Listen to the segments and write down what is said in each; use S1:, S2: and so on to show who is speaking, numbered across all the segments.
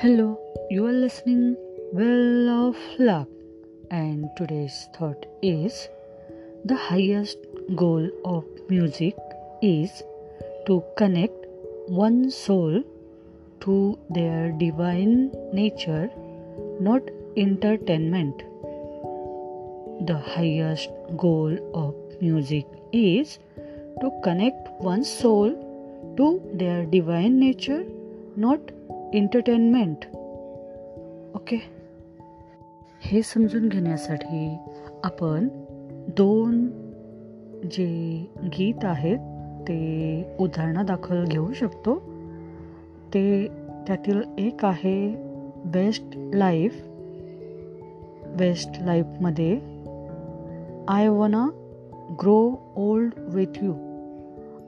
S1: Hello, you are listening Well of Luck, and today's thought is the highest goal of music is to connect one soul to their divine nature, not entertainment. The highest goal of music is to connect one soul to their divine nature, not entertainment. Okay. हे समजून घेण्यासाठी आपण दोन जे गीत आहेत ते उदाहरणादाखल घेऊ शकतो. ते त्यातील एक आहे बेस्ट लाईफ बेस्ट लाईफमध्ये I wanna grow old with you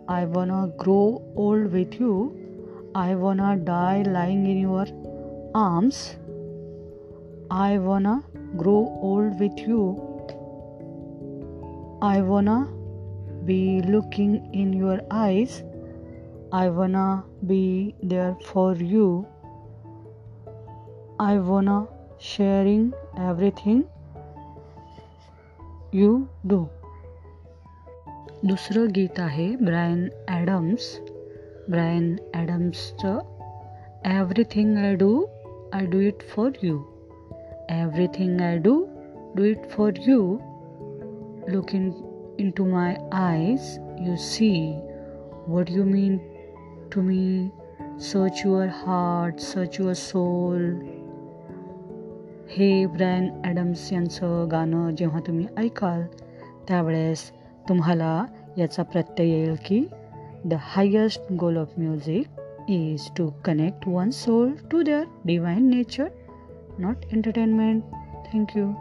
S1: I wanna grow old with you I wanna die lying in your arms. I wanna grow old with you. I wanna be looking in your eyes. I wanna be there for you. I wanna sharing everything you do. दुसरं गीत आहे Bryan Adams Bryan ॲडम्सचं everything I do I do it for you everything I do do it for you look in into my eyes you see what you mean to me search your heart search your soul hey Bryan Adams यांचं गाणं जेव्हा तुम्ही ऐकाल, त्यावेळेस तुम्हाला याचा प्रत्यय येईल The highest goal of music is to connect one's soul to their divine nature, not entertainment. Thank you.